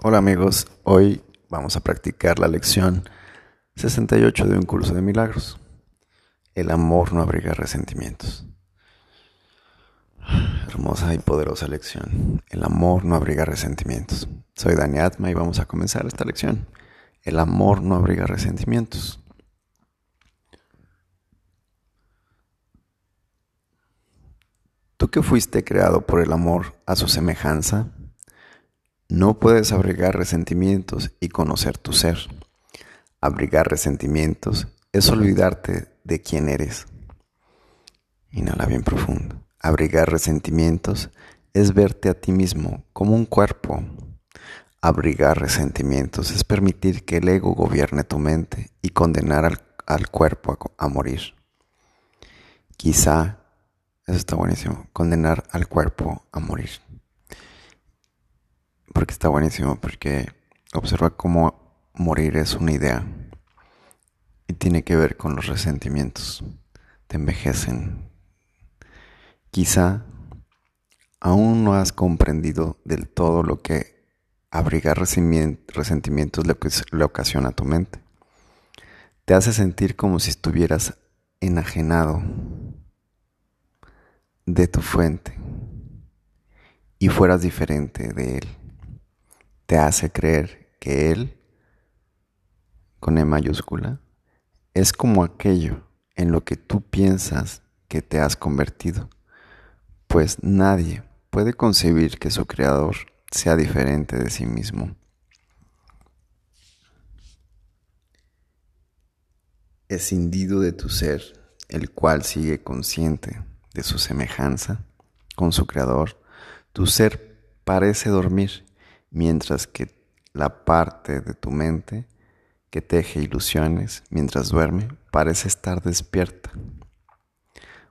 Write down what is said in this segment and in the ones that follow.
Hola amigos, hoy vamos a practicar la lección 68 de un curso de milagros. El amor no abriga resentimientos. Hermosa y poderosa lección. El amor no abriga resentimientos. Soy Dani Atma y vamos a comenzar esta lección. El amor no abriga resentimientos. Tú que fuiste creado por el amor a su semejanza, no puedes abrigar resentimientos y conocer tu ser. Abrigar resentimientos es olvidarte de quién eres. Inhala bien profundo. Abrigar resentimientos es verte a ti mismo como un cuerpo. Abrigar resentimientos es permitir que el ego gobierne tu mente y condenar al, cuerpo a, a morir. Quizá eso está buenísimo. Condenar al cuerpo a morir. Porque está buenísimo, porque observa cómo morir es una idea. Y tiene que ver con los resentimientos. Te envejecen. Quizá aún no has comprendido del todo lo que abrigar resentimientos le ocasiona a tu mente. Te hace sentir como si estuvieras enajenado de tu fuente y fueras diferente de Él. Te hace creer que Él, con E mayúscula, es como aquello en lo que tú piensas que te has convertido, pues nadie puede concebir que su creador sea diferente de sí mismo. Escindido de tu ser, el cual sigue consciente de su semejanza con su creador, tu ser parece dormir, mientras que la parte de tu mente que teje ilusiones mientras duerme parece estar despierta.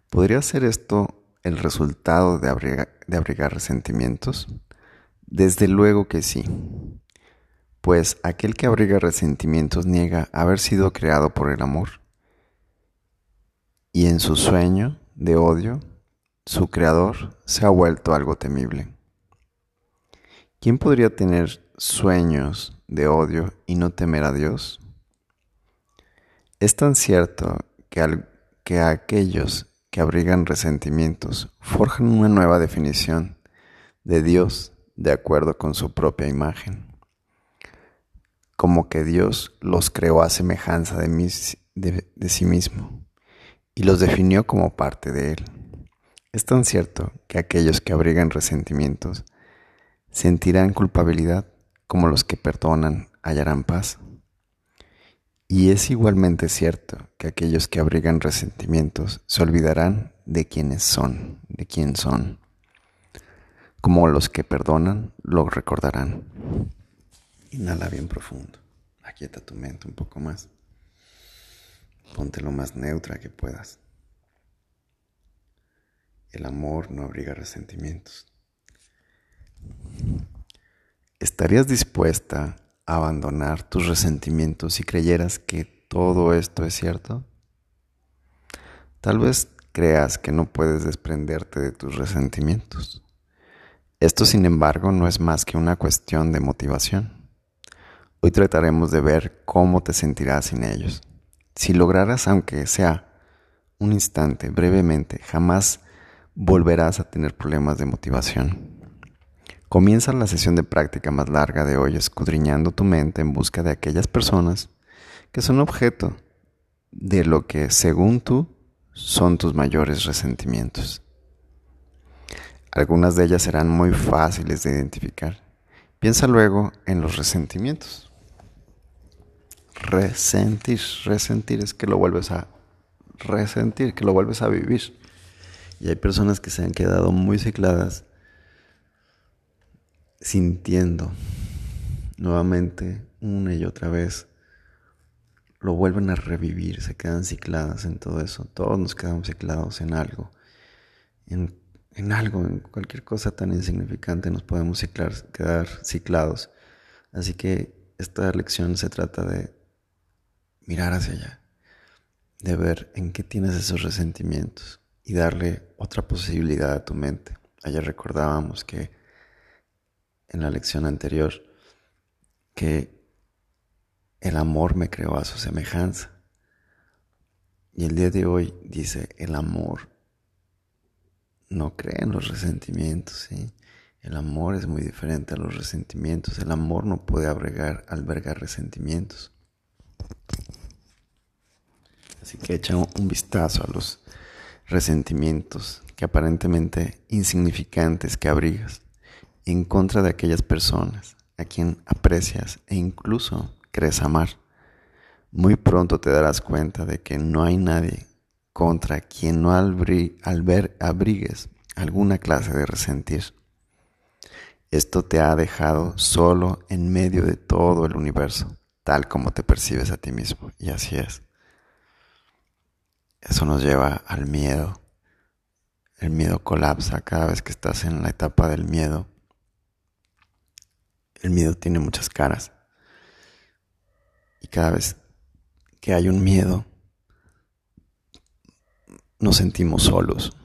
¿Podría ser esto el resultado de abrigar, de abrigar resentimientos? Desde luego que sí, pues aquel que abriga resentimientos niega haber sido creado por el amor y en su sueño de odio, su creador se ha vuelto algo temible. ¿Quién podría tener sueños de odio y no temer a Dios? Es tan cierto que, al, que a aquellos que abrigan resentimientos forjan una nueva definición de Dios de acuerdo con su propia imagen, como que Dios los creó a semejanza de, de sí mismo y los definió como parte de él. Es tan cierto que aquellos que abrigan resentimientos sentirán culpabilidad como los que perdonan hallarán paz. Y es igualmente cierto que aquellos que abrigan resentimientos se olvidarán de quiénes son, de quién son. Como los que perdonan lo recordarán. Inhala bien profundo. Aquieta tu mente un poco más. Ponte lo más neutra que puedas. El amor no abriga resentimientos. ¿Estarías dispuesta a abandonar tus resentimientos si creyeras que todo esto es cierto? Tal vez creas que no puedes desprenderte de tus resentimientos. Esto, sin embargo, no es más que una cuestión de motivación. Hoy trataremos de ver cómo te sentirás sin ellos. Si lograras, aunque sea un instante, brevemente, jamás volverás a tener problemas de motivación. Comienza la sesión de práctica más larga de hoy escudriñando tu mente en busca de aquellas personas que son objeto de lo que, según tú, son tus mayores resentimientos. Algunas de ellas serán muy fáciles de identificar. Piensa luego en los resentimientos. Resentir, resentir es que lo vuelves a resentir, que lo vuelves a vivir. Y hay personas que se han quedado muy cicladas sintiendo nuevamente una y otra vez. Lo vuelven a revivir, se quedan cicladas en todo eso. Todos nos quedamos ciclados en algo. En, en algo, en cualquier cosa tan insignificante nos podemos ciclar, quedar ciclados. Así que esta lección se trata de mirar hacia allá, de ver en qué tienes esos resentimientos y darle otra posibilidad a tu mente. Ayer recordábamos que en la lección anterior que el amor me creó a su semejanza. Y el día de hoy dice, el amor no cree en los resentimientos. El amor es muy diferente a los resentimientos. El amor no puede albergar resentimientos. Así que echa un vistazo a los resentimientos que aparentemente insignificantes que abrigas en contra de aquellas personas a quien aprecias e incluso crees amar. Muy pronto te darás cuenta de que no hay nadie contra quien no abrigues alguna clase de resentir. Esto te ha dejado solo en medio de todo el universo, tal como te percibes a ti mismo. Y así es. Eso nos lleva al miedo. El miedo colapsa cada vez que estás en la etapa del miedo. El miedo tiene muchas caras. Y cada vez que hay un miedo, nos sentimos solos.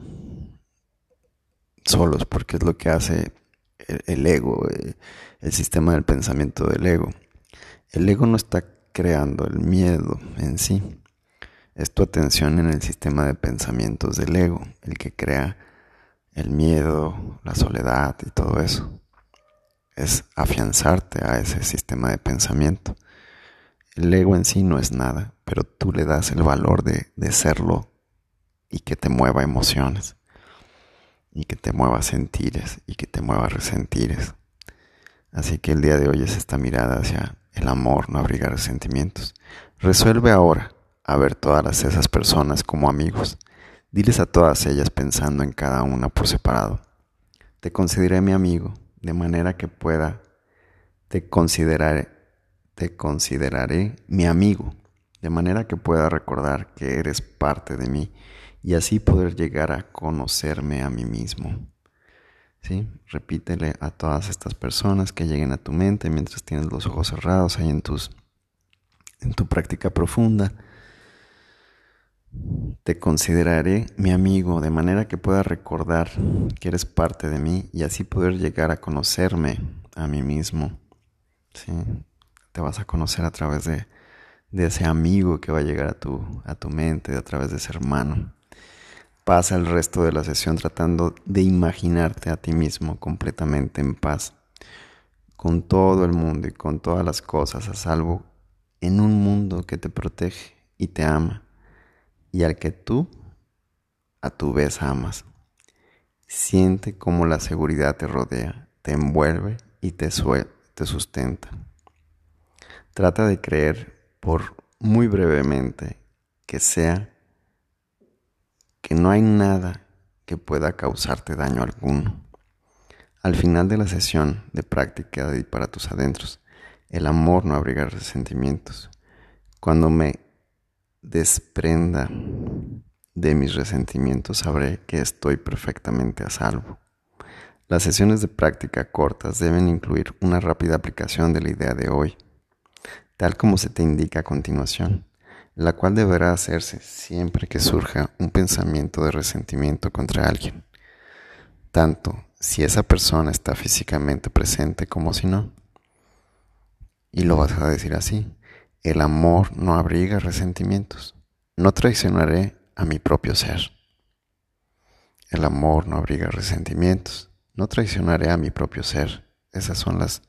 Solos porque es lo que hace el, ego, eh, el sistema del pensamiento del ego. El ego no está creando el miedo en sí es tu atención en el sistema de pensamientos del ego, el que crea el miedo, la soledad y todo eso. Es afianzarte a ese sistema de pensamiento. El ego en sí no es nada, pero tú le das el valor de, de serlo y que te mueva emociones, y que te mueva sentires, y que te mueva resentires. Así que el día de hoy es esta mirada hacia el amor, no abrigar sentimientos. Resuelve ahora a ver todas esas personas como amigos. Diles a todas ellas pensando en cada una por separado. Te consideré mi amigo, de manera que pueda, te consideraré, te consideraré mi amigo, de manera que pueda recordar que eres parte de mí y así poder llegar a conocerme a mí mismo. ¿Sí? Repítele a todas estas personas que lleguen a tu mente mientras tienes los ojos cerrados ahí en tus en tu práctica profunda te consideraré mi amigo de manera que pueda recordar que eres parte de mí y así poder llegar a conocerme a mí mismo. ¿Sí? Te vas a conocer a través de, ese amigo que va a llegar a tu, a tu mente, a través de ese hermano. Pasa el resto de la sesión tratando de imaginarte a ti mismo completamente en paz, con todo el mundo y con todas las cosas a salvo, en un mundo que te protege y te ama y al que tú a tu vez amas. Siente cómo la seguridad te rodea, te envuelve y te, te sustenta. Trata de creer por muy brevemente que sea que no hay nada que pueda causarte daño alguno. Al final de la sesión de práctica de para tus adentros, el amor no abriga resentimientos. Cuando me desprenda de mis resentimientos, sabré que estoy perfectamente a salvo. Las sesiones de práctica cortas deben incluir una rápida aplicación de la idea de hoy, tal como se te indica a continuación, la cual deberá hacerse siempre que surja un pensamiento de resentimiento contra alguien, tanto si esa persona está físicamente presente como si no. Y lo vas a decir así. El amor no abriga resentimientos. No traicionaré a mi propio ser. El amor no abriga resentimientos. No traicionaré a mi propio ser. Esas son las,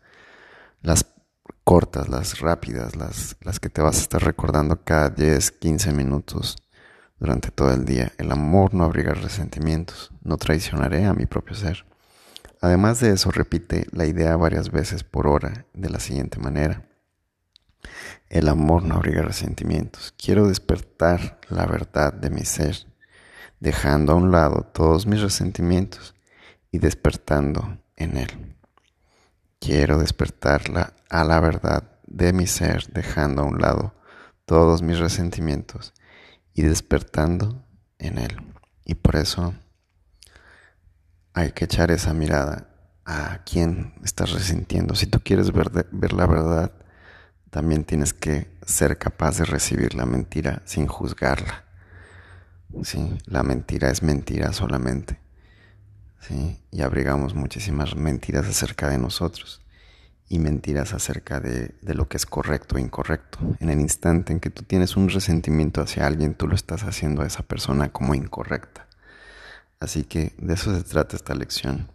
las cortas, las rápidas, las, las que te vas a estar recordando cada 10, 15 minutos durante todo el día. El amor no abriga resentimientos. No traicionaré a mi propio ser. Además de eso, repite la idea varias veces por hora de la siguiente manera. El amor no abriga resentimientos. Quiero despertar la verdad de mi ser, dejando a un lado todos mis resentimientos y despertando en él. Quiero despertarla a la verdad de mi ser, dejando a un lado todos mis resentimientos y despertando en él. Y por eso hay que echar esa mirada a quién estás resintiendo. Si tú quieres ver, ver la verdad, también tienes que ser capaz de recibir la mentira sin juzgarla. ¿sí? La mentira es mentira solamente. ¿sí? Y abrigamos muchísimas mentiras acerca de nosotros. y mentiras acerca de, de, lo que es correcto o incorrecto. En el instante en que tú tienes un resentimiento hacia alguien, tú lo estás haciendo a esa persona como incorrecta. Así que de eso se trata esta lección.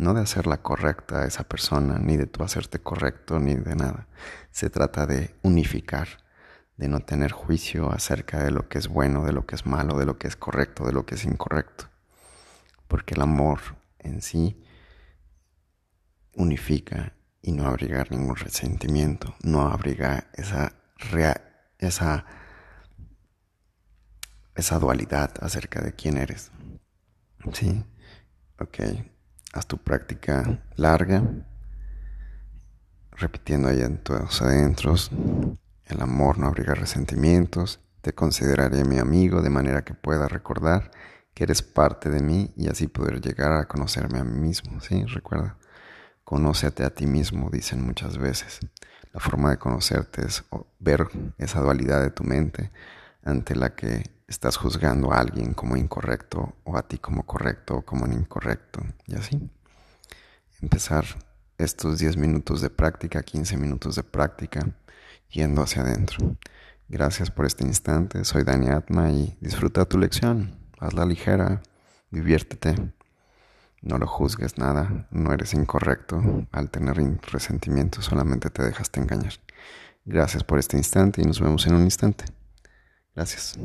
No de hacerla correcta a esa persona, ni de tú hacerte correcto, ni de nada. Se trata de unificar, de no tener juicio acerca de lo que es bueno, de lo que es malo, de lo que es correcto, de lo que es incorrecto. Porque el amor en sí unifica y no abriga ningún resentimiento, no abriga esa, esa, esa dualidad acerca de quién eres. Sí, ok. Haz tu práctica larga, repitiendo ahí en tus adentros. El amor no abriga resentimientos. Te consideraré mi amigo de manera que pueda recordar que eres parte de mí y así poder llegar a conocerme a mí mismo. Sí, recuerda. Conócete a ti mismo, dicen muchas veces. La forma de conocerte es ver esa dualidad de tu mente ante la que estás juzgando a alguien como incorrecto o a ti como correcto o como incorrecto y así. Empezar estos 10 minutos de práctica, 15 minutos de práctica yendo hacia adentro. Gracias por este instante, soy Dani Atma y disfruta tu lección, hazla ligera, diviértete. No lo juzgues nada, no eres incorrecto al tener resentimiento, solamente te dejaste engañar. Gracias por este instante y nos vemos en un instante. Gracias.